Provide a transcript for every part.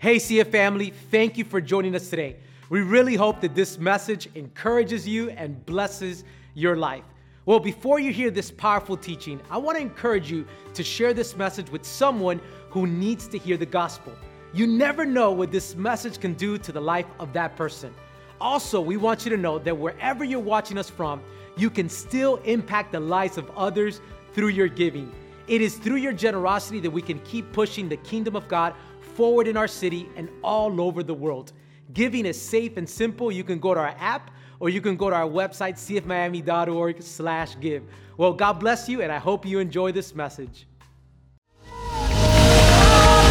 Hey, CF family, thank you for joining us today. We really hope that this message encourages you and blesses your life. Well, before you hear this powerful teaching, I want to encourage you to share this message with someone who needs to hear the gospel. You never know what this message can do to the life of that person. Also, we want you to know that wherever you're watching us from, you can still impact the lives of others through your giving. It is through your generosity that we can keep pushing the kingdom of God forward in our city and all over the world. Giving is safe and simple. You can go to our app or you can go to our website, cfmiami.org slash give. Well, God bless you, and I hope you enjoy this message.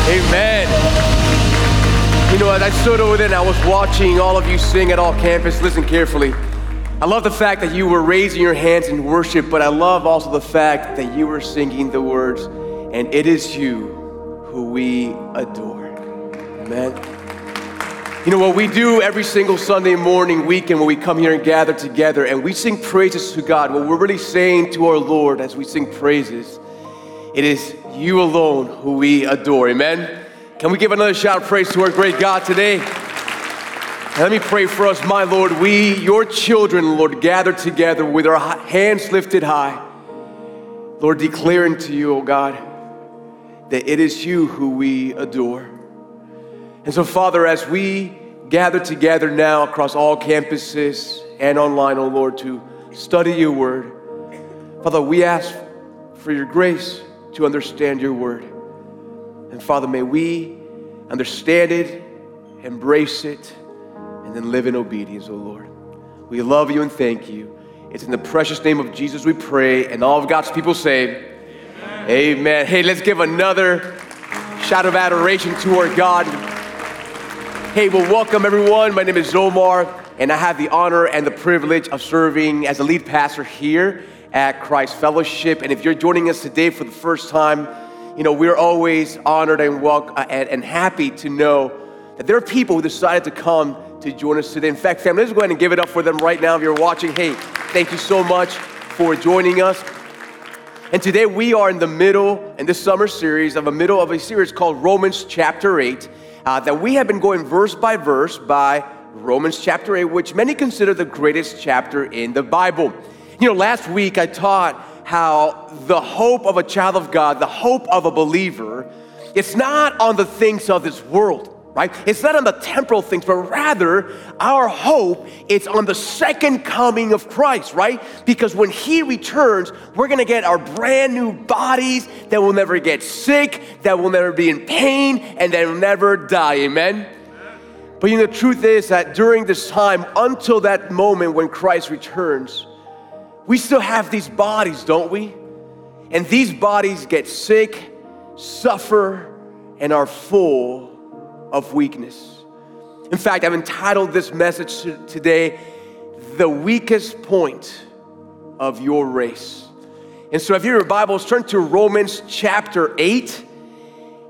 Amen. You know, as I stood over there and I was watching all of you sing at all campus, listen carefully. I love the fact that you were raising your hands in worship, but I love also the fact that you were singing the words, and it is you who we adore. Amen. You know what we do every single Sunday morning, weekend, when we come here and gather together and we sing praises to God, what we're really saying to our Lord as we sing praises, it is you alone who we adore. Amen. Can we give another shout of praise to our great God today? let me pray for us, my Lord. We, your children, Lord, gather together with our hands lifted high. Lord, declaring to you, oh God, that it is you who we adore. And so, Father, as we gather together now across all campuses and online, oh Lord, to study your word, Father, we ask for your grace to understand your word. And Father, may we understand it, embrace it, and then live in obedience, oh Lord. We love you and thank you. It's in the precious name of Jesus we pray, and all of God's people say, Amen. Amen. Hey, let's give another shout of adoration to our God. Hey, well, welcome everyone. My name is Omar, and I have the honor and the privilege of serving as a lead pastor here at Christ Fellowship. And if you're joining us today for the first time, you know, we're always honored and welcome uh, and, and happy to know that there are people who decided to come to join us today. In fact, family, let's go ahead and give it up for them right now if you're watching. Hey, thank you so much for joining us. And today we are in the middle, in this summer series, of a middle of a series called Romans chapter 8, uh, that we have been going verse by verse by Romans chapter 8, which many consider the greatest chapter in the Bible. You know, last week I taught how the hope of a child of God, the hope of a believer, it's not on the things of this world, right? It's not on the temporal things, but rather our hope is on the second coming of Christ, right? Because when He returns, we're gonna get our brand new bodies that will never get sick, that will never be in pain, and that will never die. Amen? But you know, the truth is that during this time, until that moment when Christ returns, we still have these bodies, don't we? And these bodies get sick, suffer, and are full of weakness. In fact, I've entitled this message today, The Weakest Point of Your Race. And so, if you have your Bibles, turn to Romans chapter 8,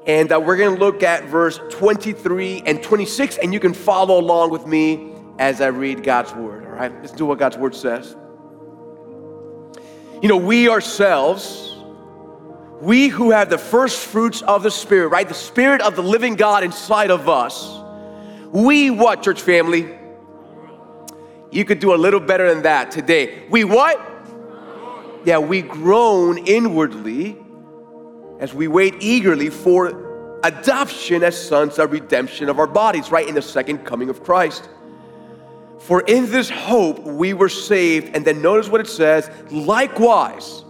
and uh, we're going to look at verse 23 and 26, and you can follow along with me as I read God's word. All right, let's do what God's word says. You know, we ourselves, we who have the first fruits of the Spirit, right? The Spirit of the living God inside of us, we what, church family? You could do a little better than that today. We what? Yeah, we groan inwardly as we wait eagerly for adoption as sons of redemption of our bodies, right? In the second coming of Christ. For in this hope we were saved. And then notice what it says likewise,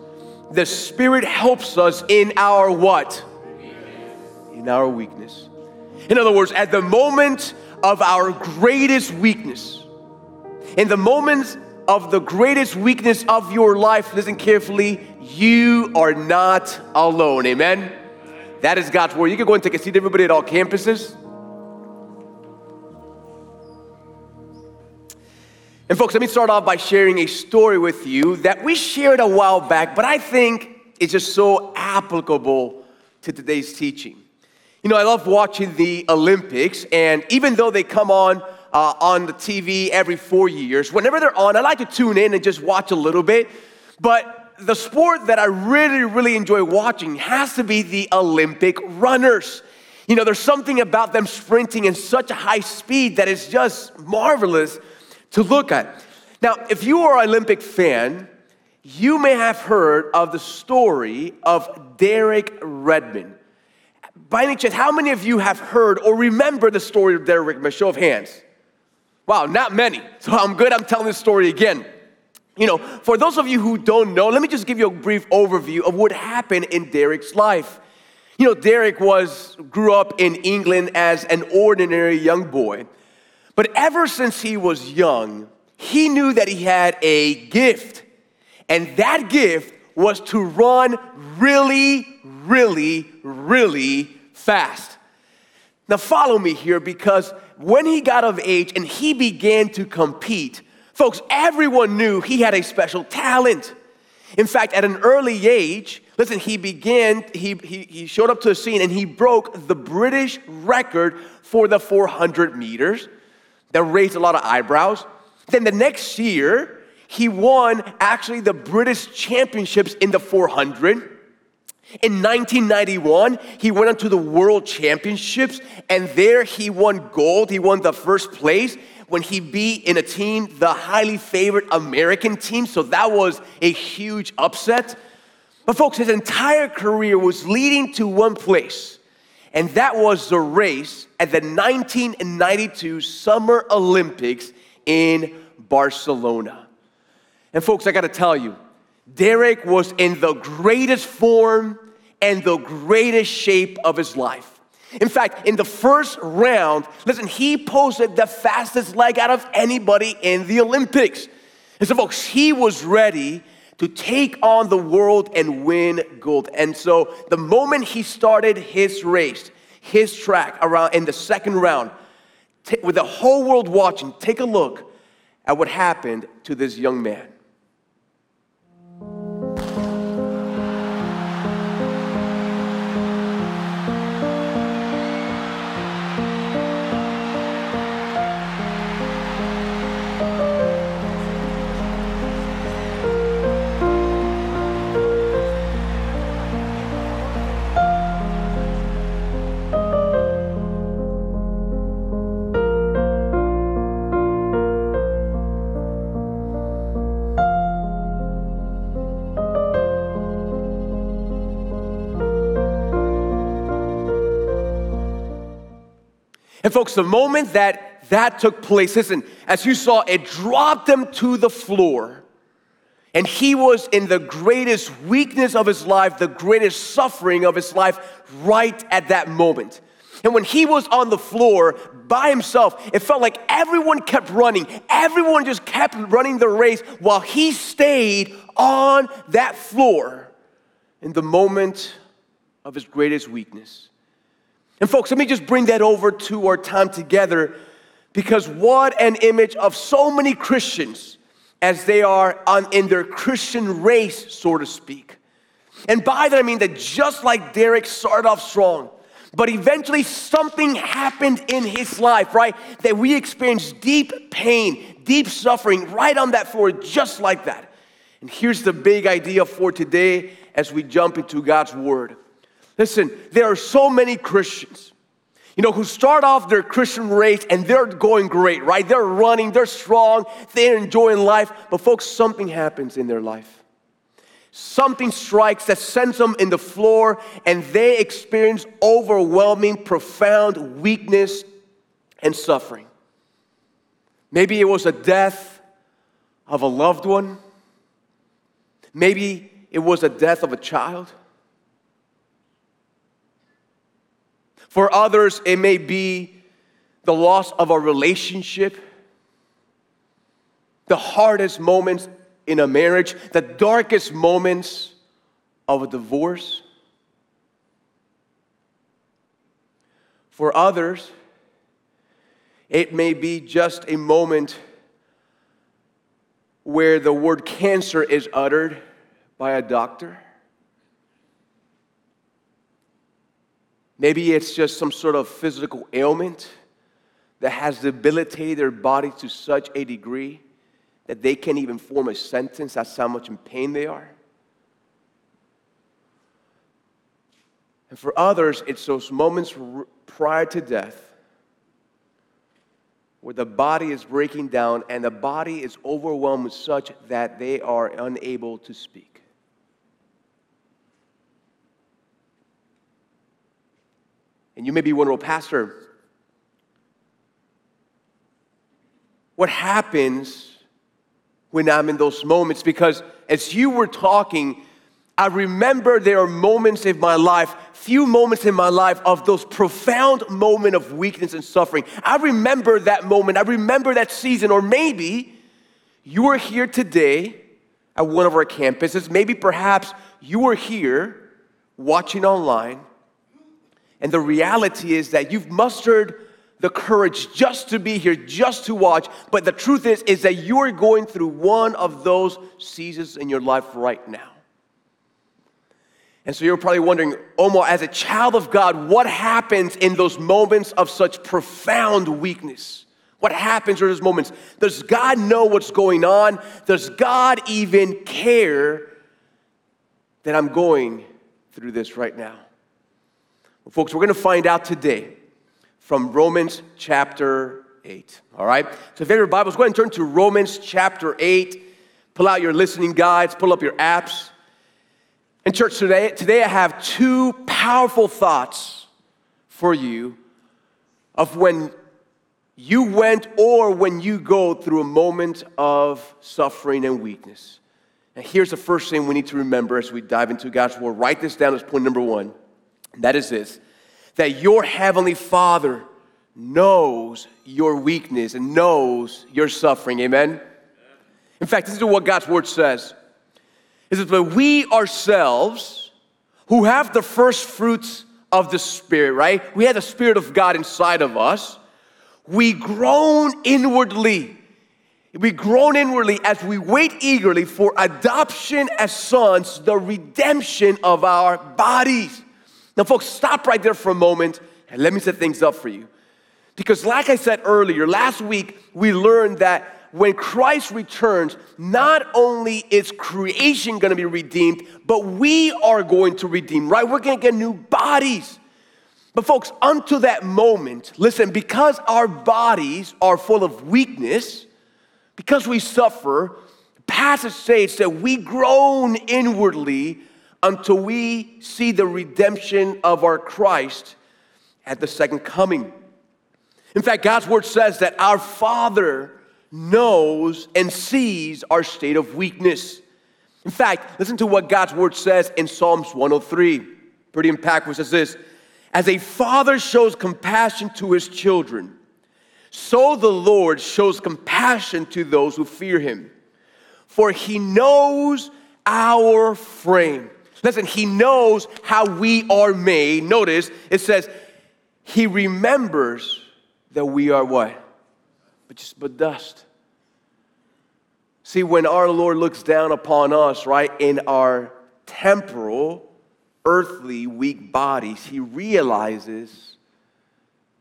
the Spirit helps us in our what? In our weakness. In other words, at the moment of our greatest weakness, in the moments of the greatest weakness of your life, listen carefully, you are not alone. Amen? That is God's word. You can go and take a seat, everybody, at all campuses. And, folks, let me start off by sharing a story with you that we shared a while back, but I think it's just so applicable to today's teaching. You know, I love watching the Olympics, and even though they come on uh, on the TV every four years, whenever they're on, I like to tune in and just watch a little bit. But the sport that I really, really enjoy watching has to be the Olympic runners. You know, there's something about them sprinting in such a high speed that is just marvelous to look at. Now, if you are an Olympic fan, you may have heard of the story of Derek Redmond. By any chance, how many of you have heard or remember the story of Derek Redmond? Show of hands. Wow, not many. So I'm good, I'm telling this story again. You know, for those of you who don't know, let me just give you a brief overview of what happened in Derek's life. You know, Derek was grew up in England as an ordinary young boy. But ever since he was young, he knew that he had a gift. And that gift was to run really, really, really fast. Now, follow me here because when he got of age and he began to compete, folks, everyone knew he had a special talent. In fact, at an early age, listen, he began, he, he, he showed up to the scene and he broke the British record for the 400 meters. That raised a lot of eyebrows. Then the next year, he won actually the British championships in the 400. In 1991, he went on to the World Championships, and there he won gold. He won the first place when he beat in a team the highly favored American team. So that was a huge upset. But, folks, his entire career was leading to one place, and that was the race at the 1992 Summer Olympics in Barcelona. And, folks, I gotta tell you, Derek was in the greatest form and the greatest shape of his life. In fact, in the first round, listen, he posted the fastest leg out of anybody in the Olympics. And so, folks, he was ready to take on the world and win gold. And so, the moment he started his race, his track around in the second round, t- with the whole world watching, take a look at what happened to this young man. And folks, the moment that that took place, listen, as you saw, it dropped him to the floor. And he was in the greatest weakness of his life, the greatest suffering of his life, right at that moment. And when he was on the floor by himself, it felt like everyone kept running. Everyone just kept running the race while he stayed on that floor in the moment of his greatest weakness. And, folks, let me just bring that over to our time together because what an image of so many Christians as they are on, in their Christian race, so to speak. And by that I mean that just like Derek started off strong, but eventually something happened in his life, right? That we experienced deep pain, deep suffering right on that floor, just like that. And here's the big idea for today as we jump into God's Word. Listen, there are so many Christians, you know, who start off their Christian race and they're going great, right? They're running, they're strong, they're enjoying life, but folks, something happens in their life. Something strikes that sends them in the floor and they experience overwhelming, profound weakness and suffering. Maybe it was a death of a loved one. Maybe it was a death of a child. For others, it may be the loss of a relationship, the hardest moments in a marriage, the darkest moments of a divorce. For others, it may be just a moment where the word cancer is uttered by a doctor. Maybe it's just some sort of physical ailment that has debilitated their body to such a degree that they can't even form a sentence. That's how much in pain they are. And for others, it's those moments prior to death where the body is breaking down and the body is overwhelmed such that they are unable to speak. And you may be wondering, well, Pastor, what happens when I'm in those moments? Because as you were talking, I remember there are moments in my life, few moments in my life of those profound moment of weakness and suffering. I remember that moment. I remember that season. Or maybe you are here today at one of our campuses. Maybe perhaps you are here watching online. And the reality is that you've mustered the courage just to be here, just to watch. But the truth is, is that you are going through one of those seasons in your life right now. And so you're probably wondering, Omar, as a child of God, what happens in those moments of such profound weakness? What happens in those moments? Does God know what's going on? Does God even care that I'm going through this right now? Folks, we're going to find out today from Romans chapter 8. All right? So if you have your Bibles, go ahead and turn to Romans chapter 8. Pull out your listening guides, pull up your apps. And, church, today, today I have two powerful thoughts for you of when you went or when you go through a moment of suffering and weakness. And here's the first thing we need to remember as we dive into God's Word. Write this down as point number one. That is this that your Heavenly Father knows your weakness and knows your suffering. Amen? In fact, this is what God's Word says is that but we ourselves who have the first fruits of the Spirit, right? We have the Spirit of God inside of us. We groan inwardly. We groan inwardly as we wait eagerly for adoption as sons, the redemption of our bodies. Now, folks, stop right there for a moment and let me set things up for you. Because, like I said earlier, last week we learned that when Christ returns, not only is creation going to be redeemed, but we are going to redeem, right? We're going to get new bodies. But, folks, until that moment, listen, because our bodies are full of weakness, because we suffer, passage states that we groan inwardly until we see the redemption of our Christ at the second coming. In fact, God's word says that our Father knows and sees our state of weakness. In fact, listen to what God's word says in Psalms 103. Pretty impactful. It says this As a father shows compassion to his children, so the Lord shows compassion to those who fear him. For he knows our frame. Listen, he knows how we are made. Notice it says, He remembers that we are what? but just but dust. See, when our Lord looks down upon us, right, in our temporal, earthly, weak bodies, he realizes,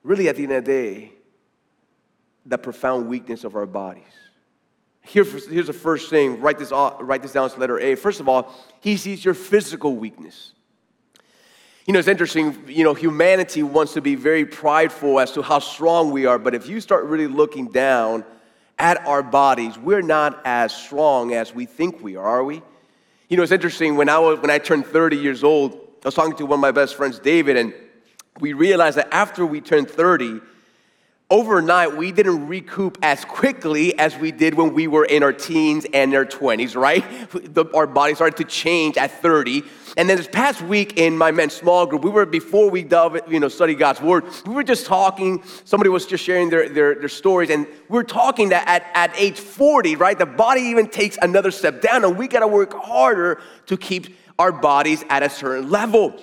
really at the end of the day, the profound weakness of our bodies. Here's, here's the first thing. Write this, write this down as letter A. First of all, he sees your physical weakness. You know, it's interesting, you know, humanity wants to be very prideful as to how strong we are, but if you start really looking down at our bodies, we're not as strong as we think we are, are we? You know, it's interesting, when I, was, when I turned 30 years old, I was talking to one of my best friends, David, and we realized that after we turned 30, overnight we didn't recoup as quickly as we did when we were in our teens and our 20s, right? The, our body started to change at 30. And then this past week in my men's small group, we were, before we dove, you know, study God's word, we were just talking. Somebody was just sharing their, their, their stories. And we were talking that at, at age 40, right, the body even takes another step down. And we got to work harder to keep our bodies at a certain level.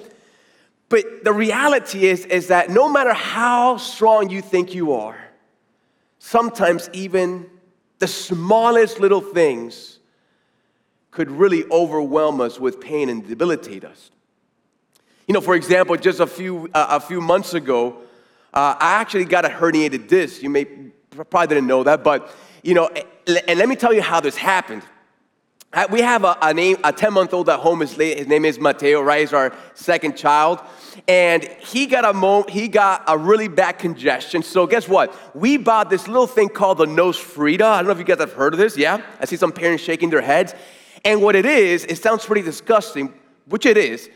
But the reality is, is that no matter how strong you think you are, sometimes even the smallest little things could really overwhelm us with pain and debilitate us. You know, for example, just a few, uh, a few months ago, uh, I actually got a herniated disc. You may probably didn't know that, but you know, and let me tell you how this happened. We have a, a name, a 10 month old at home. His, his name is Mateo, right? He's our second child. And he got a mo- he got a really bad congestion. So guess what? We bought this little thing called the NoseFrida. I don't know if you guys have heard of this. Yeah, I see some parents shaking their heads. And what it is, it sounds pretty disgusting, which it is,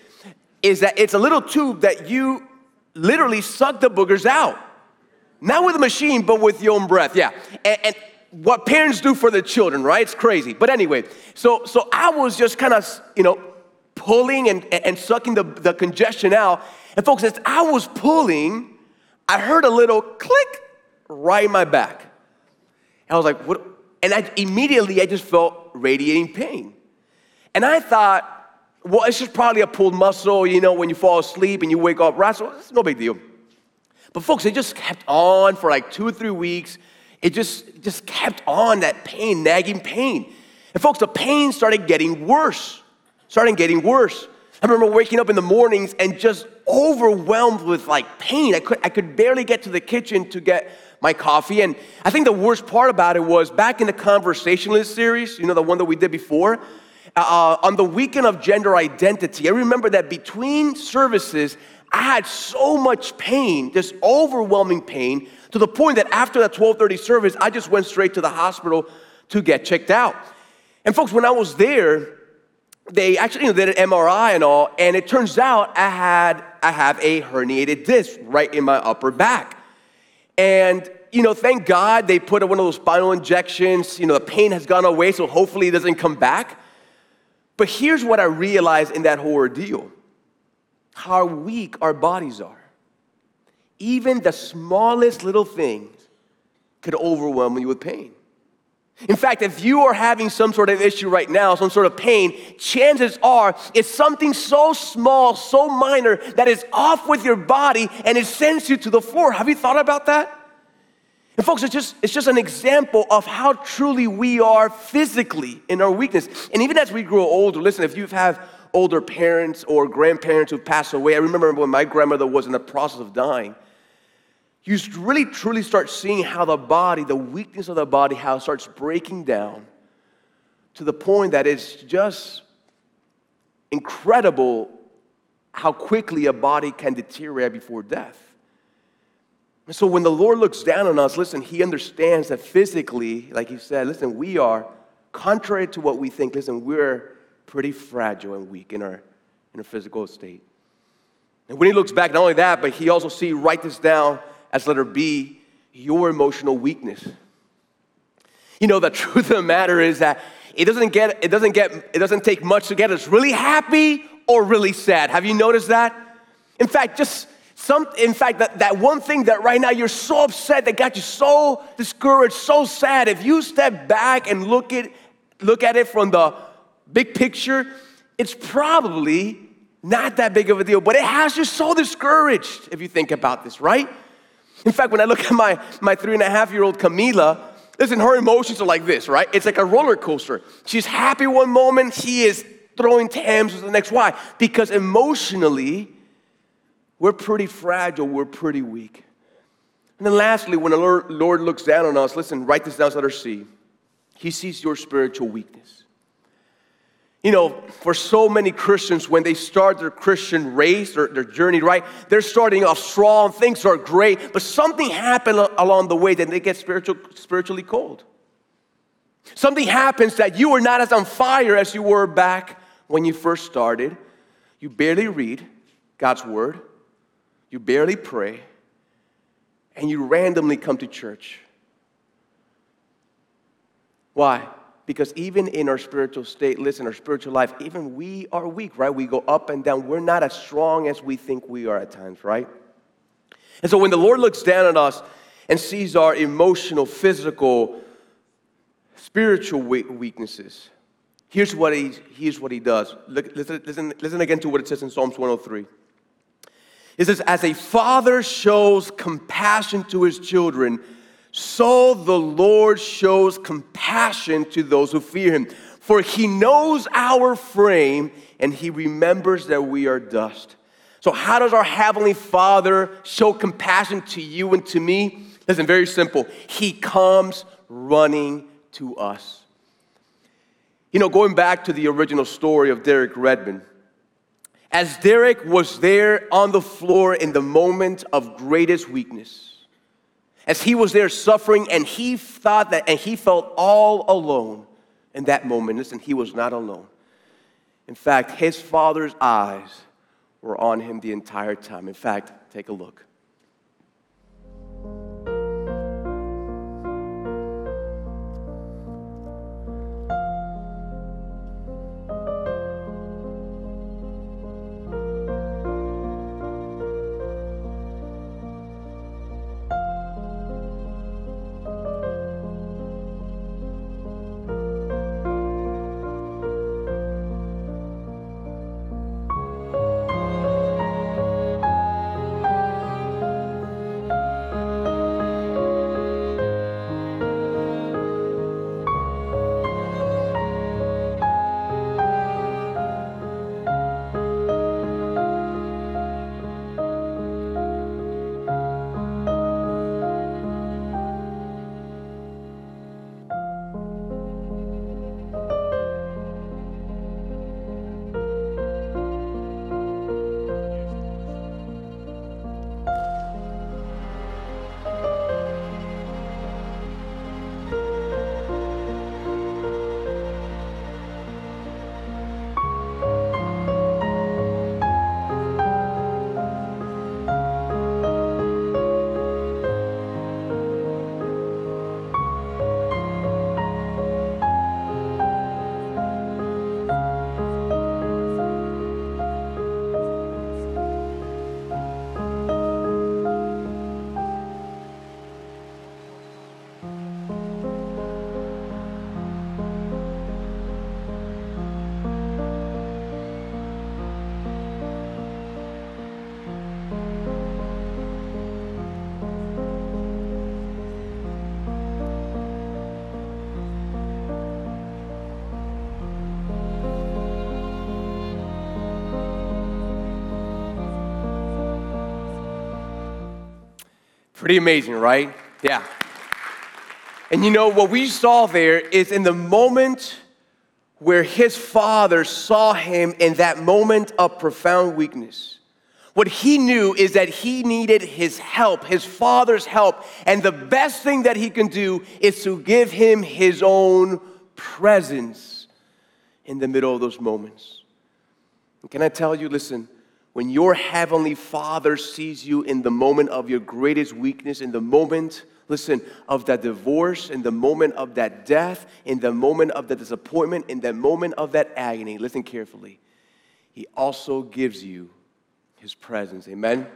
is that it's a little tube that you literally suck the boogers out. Not with a machine, but with your own breath. Yeah. And, and what parents do for their children, right? It's crazy. But anyway, so so I was just kind of, you know, pulling and, and sucking the, the congestion out. And folks, as I was pulling, I heard a little click right in my back. And I was like, what? And I immediately I just felt radiating pain. And I thought, well, it's just probably a pulled muscle, you know, when you fall asleep and you wake up, right? So it's no big deal. But folks, it just kept on for like two or three weeks. It just, just kept on that pain, nagging pain. And folks, the pain started getting worse, started getting worse. I remember waking up in the mornings and just overwhelmed with like pain. I could, I could barely get to the kitchen to get my coffee. And I think the worst part about it was back in the conversationalist series, you know, the one that we did before, uh, on the weekend of gender identity, I remember that between services, I had so much pain, this overwhelming pain, to the point that after that 1230 service, I just went straight to the hospital to get checked out. And folks, when I was there, they actually you know, did an MRI and all, and it turns out I had I have a herniated disc right in my upper back. And you know, thank God they put one of those spinal injections. You know, the pain has gone away, so hopefully it doesn't come back. But here's what I realized in that whole ordeal how weak our bodies are. Even the smallest little things could overwhelm you with pain. In fact, if you are having some sort of issue right now, some sort of pain, chances are it's something so small, so minor that is off with your body and it sends you to the floor. Have you thought about that? And folks, it's just, it's just an example of how truly we are physically in our weakness. And even as we grow older, listen, if you have had older parents or grandparents who've passed away, I remember when my grandmother was in the process of dying, you really truly start seeing how the body, the weakness of the body, how it starts breaking down to the point that it's just incredible how quickly a body can deteriorate before death. And so when the Lord looks down on us, listen, He understands that physically, like He said, listen, we are, contrary to what we think, listen, we're pretty fragile and weak in our, in our physical state. And when He looks back, not only that, but He also see, write this down, as letter B, your emotional weakness. You know, the truth of the matter is that it doesn't get, it doesn't get, it doesn't take much to get us really happy or really sad. Have you noticed that? In fact, just some, in fact, that, that one thing that right now you're so upset that got you so discouraged, so sad, if you step back and look at, look at it from the big picture, it's probably not that big of a deal, but it has you so discouraged if you think about this, right? In fact, when I look at my, my three and a half year old Camila, listen, her emotions are like this, right? It's like a roller coaster. She's happy one moment, she is throwing tantrums the next. Why? Because emotionally, we're pretty fragile, we're pretty weak. And then lastly, when the Lord, looks down on us, listen, write this down so let see. He sees your spiritual weakness. You know, for so many Christians, when they start their Christian race or their journey, right, they're starting off strong, things are great, but something happened along the way that they get spiritual, spiritually cold. Something happens that you are not as on fire as you were back when you first started. You barely read God's word, you barely pray, and you randomly come to church. Why? Because even in our spiritual state, listen, our spiritual life, even we are weak, right? We go up and down. We're not as strong as we think we are at times, right? And so when the Lord looks down at us and sees our emotional, physical, spiritual weaknesses, here's what he, here's what he does. Listen, listen, listen again to what it says in Psalms 103. It says, As a father shows compassion to his children, so the Lord shows compassion to those who fear him. For he knows our frame and he remembers that we are dust. So, how does our Heavenly Father show compassion to you and to me? Listen, very simple. He comes running to us. You know, going back to the original story of Derek Redmond, as Derek was there on the floor in the moment of greatest weakness, as he was there suffering and he thought that, and he felt all alone in that moment. Listen, he was not alone. In fact, his father's eyes were on him the entire time. In fact, take a look. Pretty amazing, right? Yeah. And you know, what we saw there is in the moment where his father saw him in that moment of profound weakness. What he knew is that he needed his help, his father's help. And the best thing that he can do is to give him his own presence in the middle of those moments. And can I tell you, listen, when your heavenly Father sees you in the moment of your greatest weakness, in the moment, listen, of that divorce, in the moment of that death, in the moment of the disappointment, in the moment of that agony, listen carefully. He also gives you his presence. Amen?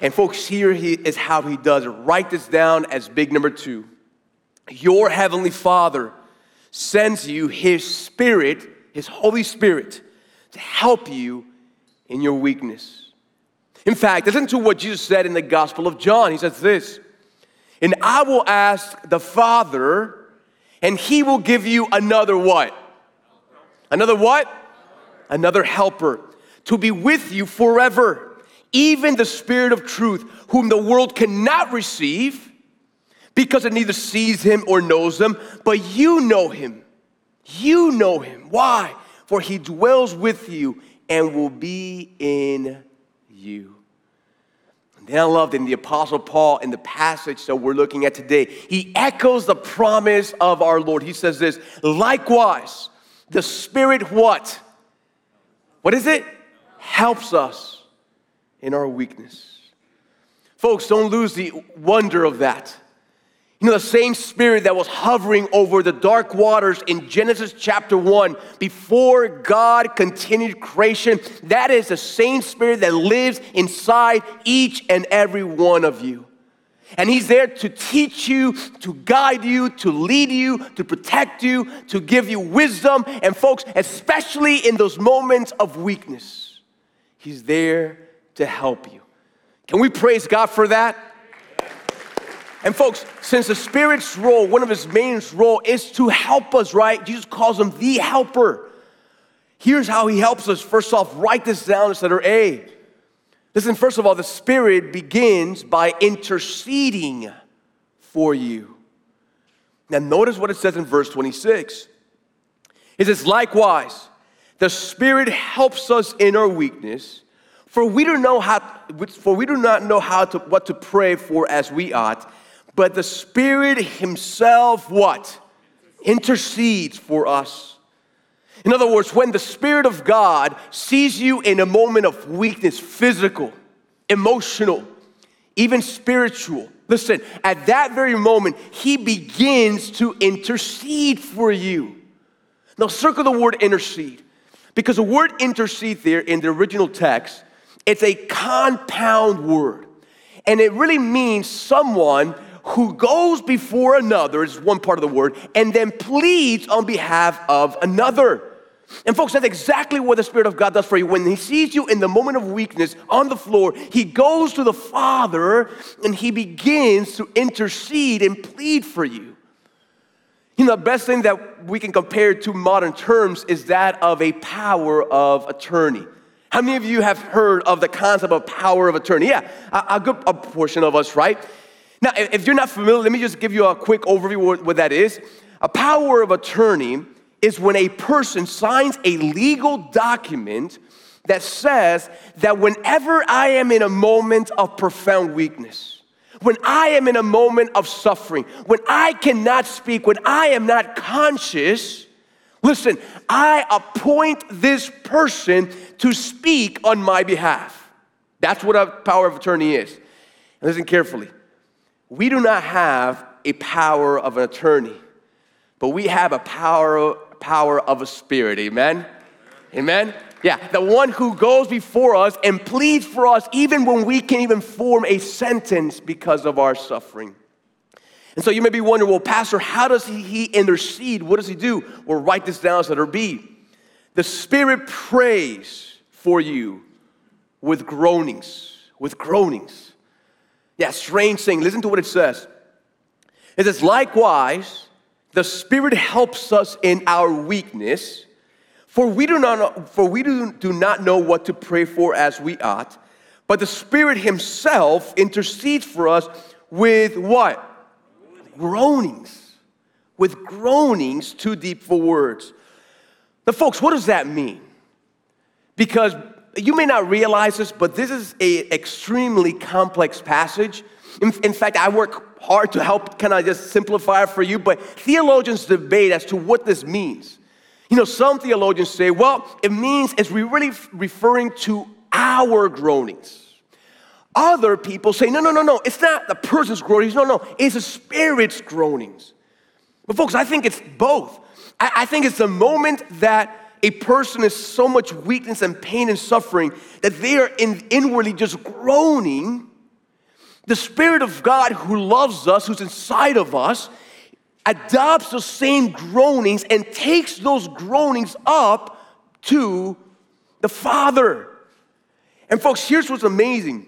And folks, here he is how he does it. Write this down as big number two. Your heavenly Father sends you his Spirit his Holy Spirit to help you in your weakness. In fact, listen to what Jesus said in the Gospel of John. He says this, and I will ask the Father, and he will give you another what? Another what? Another helper to be with you forever. Even the Spirit of truth, whom the world cannot receive because it neither sees him or knows him, but you know him you know him. Why? For he dwells with you and will be in you. And then I love in the Apostle Paul in the passage that we're looking at today, he echoes the promise of our Lord. He says this, likewise, the Spirit what? What is it? Helps us in our weakness. Folks, don't lose the wonder of that. You know, the same spirit that was hovering over the dark waters in Genesis chapter 1 before God continued creation, that is the same spirit that lives inside each and every one of you. And He's there to teach you, to guide you, to lead you, to protect you, to give you wisdom. And, folks, especially in those moments of weakness, He's there to help you. Can we praise God for that? And folks, since the Spirit's role, one of his main role is to help us, right? Jesus calls him the helper. Here's how he helps us. First off, write this down as letter A. Listen, first of all, the Spirit begins by interceding for you. Now, notice what it says in verse 26. It says, likewise, the Spirit helps us in our weakness, for we do know how, for we do not know how to what to pray for as we ought, but the Spirit Himself what intercedes for us. In other words, when the Spirit of God sees you in a moment of weakness, physical, emotional, even spiritual, listen, at that very moment, He begins to intercede for you. Now, circle the word intercede, because the word intercede there in the original text, it's a compound word. And it really means someone who goes before another, is one part of the word, and then pleads on behalf of another. And folks, that's exactly what the Spirit of God does for you. When He sees you in the moment of weakness on the floor, He goes to the Father and He begins to intercede and plead for you. You know, the best thing that we can compare to modern terms is that of a power of attorney. How many of you have heard of the concept of power of attorney? Yeah, a, a good a portion of us, right? Now, if you're not familiar, let me just give you a quick overview what, that is. A power of attorney is when a person signs a legal document that says that whenever I am in a moment of profound weakness, when I am in a moment of suffering, when I cannot speak, when I am not conscious, listen, I appoint this person to speak on my behalf. That's what a power of attorney is. Listen carefully. We do not have a power of an attorney, but we have a power, power of a spirit. Amen? Amen? Yeah, the one who goes before us and pleads for us even when we can't even form a sentence because of our suffering. And so you may be wondering, well, Pastor, how does he, intercede? What does he do? Well, write this down so it'll be. The Spirit prays for you with groanings, with groanings. Yeah, strange thing. Listen to what it says. It says, likewise, the Spirit helps us in our weakness, for we do not know, for we do, do not know what to pray for as we ought, but the Spirit Himself intercedes for us with what? Groanings. With groanings too deep for words. Now, folks, what does that mean? Because you may not realize this, but this is an extremely complex passage. In, in fact, I work hard to help kind of just simplify it for you, but theologians debate as to what this means. You know, some theologians say, well, it means it's really referring to our groanings. Other people say, no, no, no, no, it's not the person's groanings. No, no, it's the spirit's groanings. But, folks, I think it's both. I, I think it's the moment that a person is so much weakness and pain and suffering that they are in, inwardly just groaning, the Spirit of God who loves us, who's inside of us, adopts those same groanings and takes those groanings up to the Father. And, folks, here's what's amazing.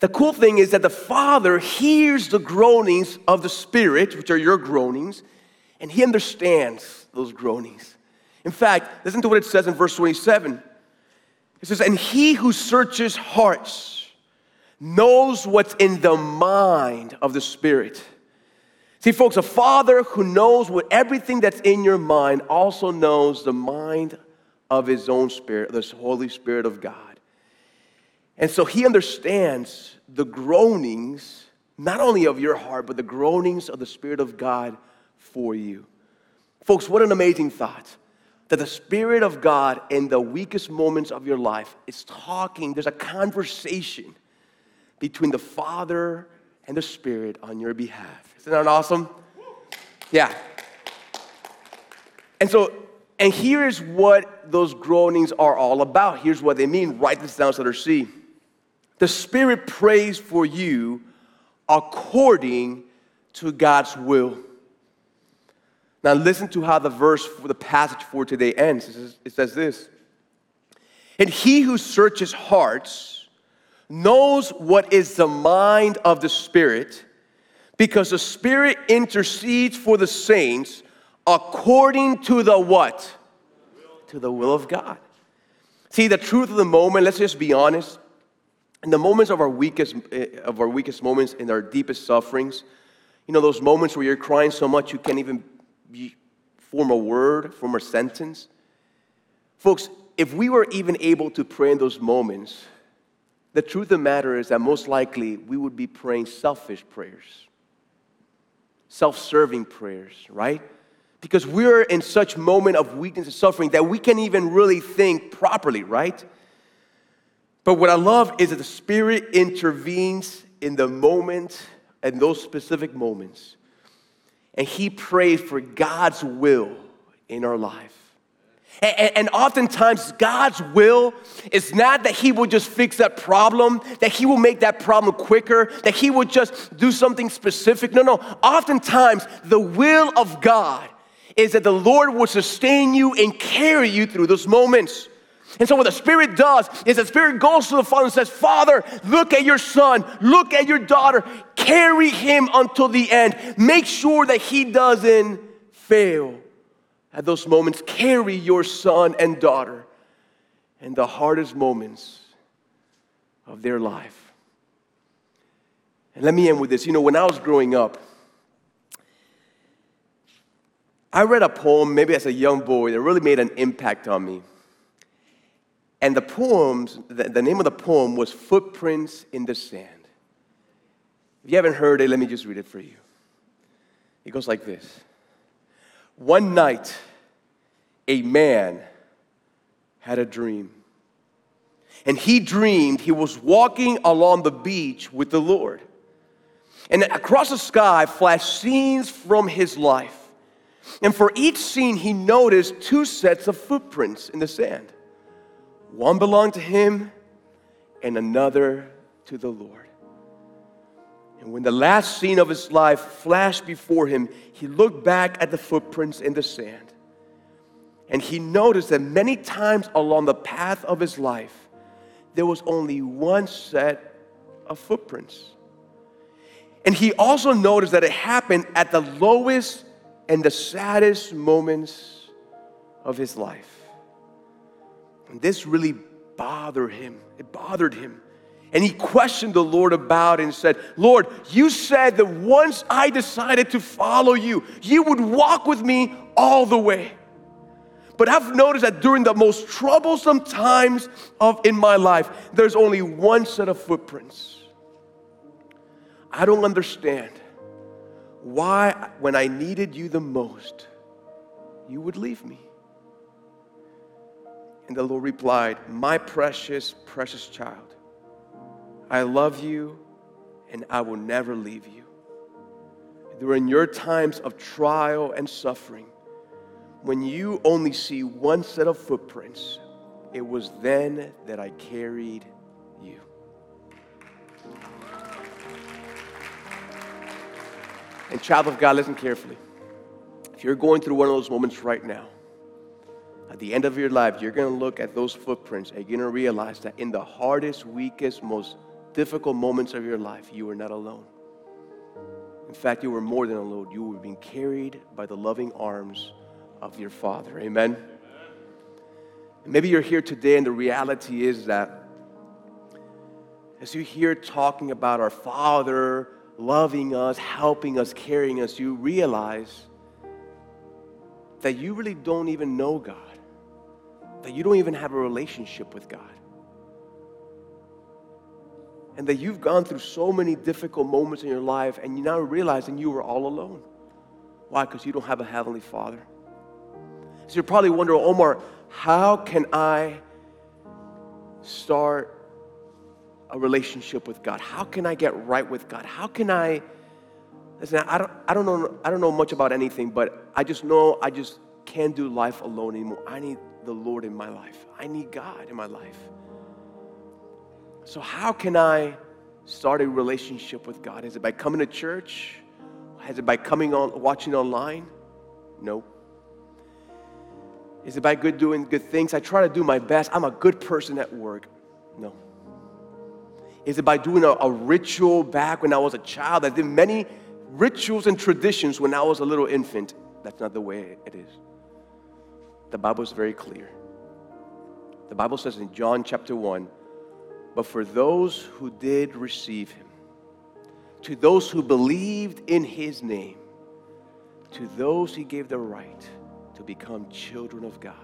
The cool thing is that the Father hears the groanings of the Spirit, which are your groanings, and He understands those groanings. In fact, listen to what it says in verse 27. It says, And he who searches hearts knows what's in the mind of the Spirit. See, folks, a father who knows what everything that's in your mind also knows the mind of his own spirit, the Holy Spirit of God. And so he understands the groanings, not only of your heart, but the groanings of the Spirit of God for you. Folks, what an amazing thought that the Spirit of God in the weakest moments of your life is talking, there's a conversation between the Father and the Spirit on your behalf. Isn't that awesome? Yeah. And so, and here's what those groanings are all about. Here's what they mean. Write this down so they're see. The Spirit prays for you according to God's will. Now, listen to how the verse for the passage for today ends. It says, it says this And he who searches hearts knows what is the mind of the Spirit, because the Spirit intercedes for the saints according to the what? To the will of God. See, the truth of the moment, let's just be honest. In the moments of our weakest, eh, of our weakest moments, in our deepest sufferings, You know, those moments where you're crying so much you can't even form a word, form a sentence. Folks, if we were even able to pray in those moments, the truth of the matter is that most likely we would be praying selfish prayers, self serving prayers, right? Because we're in such moment of weakness and suffering that we can't even really think properly, right? But what I love is that the Spirit intervenes in the moment in those specific moments. And He prayed for God's will in our life. And, oftentimes, God's will is not that He will just fix that problem, that He will make that problem quicker, that He will just do something specific. No, no. Oftentimes, the will of God is that the Lord will sustain you and carry you through those moments. And so, what the Spirit does is the Spirit goes to the Father and says, Father, look at your son, look at your daughter, carry him until the end. Make sure that he doesn't fail. At those moments, carry your son and daughter in the hardest moments of their life. And let me end with this. You know, when I was growing up, I read a poem, maybe as a young boy, that really made an impact on me. And the poems, the, the name of the poem was Footprints in the Sand. If you haven't heard it, let me just read it for you. It goes like this One night, a man had a dream. And he dreamed he was walking along the beach with the Lord. And across the sky flashed scenes from his life. And for each scene, he noticed two sets of footprints in the sand. One belonged to him, and another to the Lord. And when the last scene of his life flashed before him, he looked back at the footprints in the sand. And he noticed that many times along the path of his life, there was only one set of footprints. And he also noticed that it happened at the lowest and the saddest moments of his life. And this really bothered him. It bothered him. And he questioned the Lord about it and said, Lord, you said that once I decided to follow you, you would walk with me all the way. But I've noticed that during the most troublesome times of in my life, there's only one set of footprints. I don't understand why, when I needed you the most, you would leave me. And the Lord replied, My precious, precious child, I love you and I will never leave you. During your times of trial and suffering, when you only see one set of footprints, it was then that I carried you. And, child of God, listen carefully. If you're going through one of those moments right now, at the end of your life, you're going to look at those footprints and you're going to realize that in the hardest, weakest, most difficult moments of your life, you were not alone. In fact, you were more than alone. You were being carried by the loving arms of your Father. Amen? And maybe you're here today, and the reality is that as you hear talking about our Father loving us, helping us, carrying us, you realize that you really don't even know God that you don't even have a relationship with God. And that you've gone through so many difficult moments in your life and you're now realizing you were all alone. Why? Because you don't have a Heavenly Father. So you're probably wondering, Omar, how can I start a relationship with God? How can I get right with God? How can I listen, I don't I don't know I don't know much about anything, but I just know I just can't do life alone anymore. I need the Lord in my life. I need God in my life. So, how can I start a relationship with God? Is it by coming to church? Is it by coming on, watching online? No. Is it by good doing good things? I try to do my best. I'm a good person at work. No. Is it by doing a, a ritual back when I was a child? I did many rituals and traditions when I was a little infant. That's not the way it is. The Bible is very clear. The Bible says in John chapter 1 But for those who did receive him, to those who believed in his name, to those he gave the right to become children of God.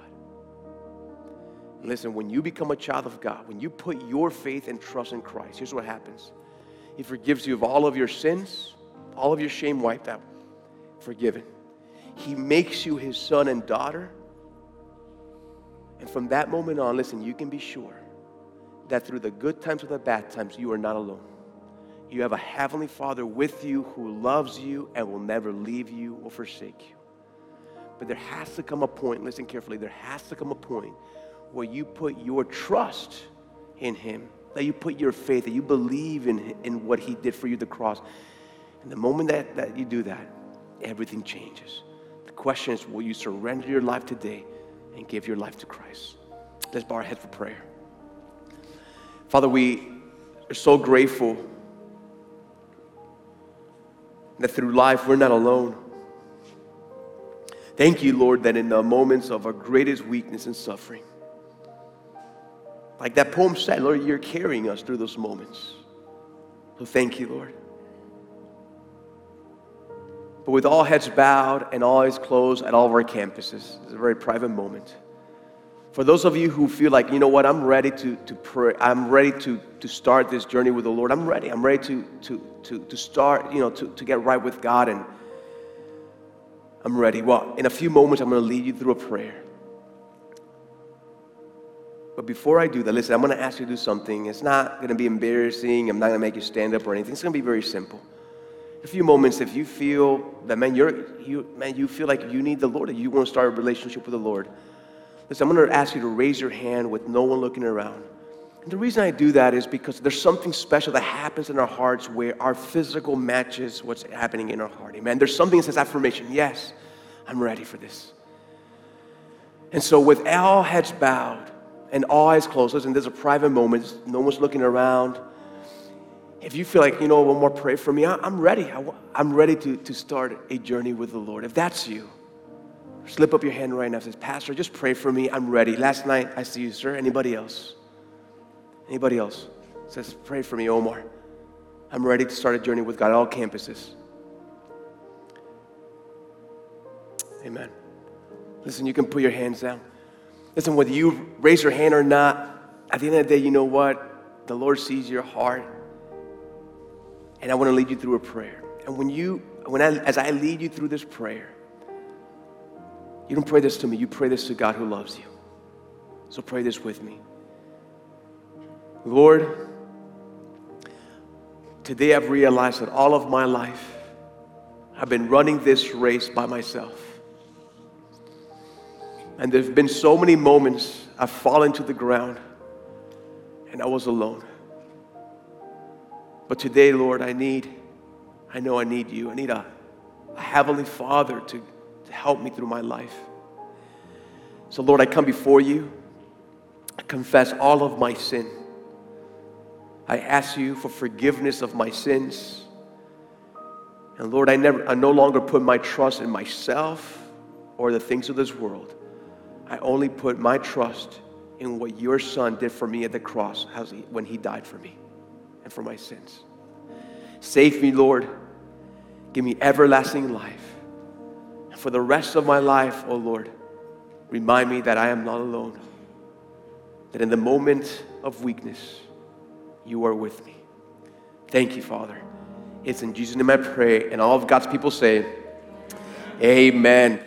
Listen, when you become a child of God, when you put your faith and trust in Christ, here's what happens He forgives you of all of your sins, all of your shame wiped out, forgiven. He makes you his son and daughter. And from that moment on, listen, you can be sure that through the good times or the bad times, you are not alone. You have a heavenly Father with you who loves you and will never leave you or forsake you. But there has to come a point, listen carefully, there has to come a point where you put your trust in Him, that you put your faith, that you believe in, in what He did for you, the cross. And the moment that, that you do that, everything changes. The question is will you surrender your life today and give your life to Christ? Let's bow our heads for prayer. Father, we are so grateful that through life we're not alone. Thank you, Lord, that in the moments of our greatest weakness and suffering, like that poem said, Lord, you're carrying us through those moments. So thank you, Lord. But with all heads bowed and all eyes closed at all of our campuses, it's a very private moment. For those of you who feel like, you know what, I'm ready to, to pray, I'm ready to, to start this journey with the Lord. I'm ready. I'm ready to, to, to, to start, you know, to, to get right with God. And I'm ready. Well, in a few moments, I'm going to lead you through a prayer. But before I do that, listen, I'm going to ask you to do something. It's not going to be embarrassing. I'm not going to make you stand up or anything. It's going to be very simple a few moments if you feel that man you're you man you feel like you need the lord and you want to start a relationship with the lord listen i'm going to ask you to raise your hand with no one looking around. And the reason i do that is because there's something special that happens in our hearts where our physical matches what's happening in our heart amen? There's something that says affirmation yes i'm ready for this. And so with all heads bowed and all eyes closed listen there's a private moment no one's looking around if you feel like, you know, Omar pray for me, I'm ready. I'm ready to, to start a journey with the Lord. If that's you, slip up your hand right now and says, Pastor, just pray for me. I'm ready. Last night, I see you, sir. Anybody else? Anybody else? Says, pray for me, Omar. I'm ready to start a journey with God, all campuses. Amen. Listen, you can put your hands down. Listen, whether you raise your hand or not, at the end of the day, you know what? The Lord sees your heart and I want to lead you through a prayer. And when you, when I, as I lead you through this prayer, you don't pray this to me, you pray this to God who loves you. So pray this with me. Lord, today I've realized that all of my life I've been running this race by myself. And there have been so many moments I've fallen to the ground and I was alone. But today, Lord, I need, I know I need you. I need a, a Heavenly Father to, to help me through my life. So, Lord, I come before you. I confess all of my sin. I ask you for forgiveness of my sins. And Lord, I, never, I no longer put my trust in myself or the things of this world. I only put my trust in what your Son did for me at the cross when he died for me and for my sins. Save me, Lord. Give me everlasting life. And for the rest of my life, oh Lord, remind me that I am not alone. That in the moment of weakness, you are with me. Thank you, Father. It's in Jesus' name I pray. And all of God's people say, Amen.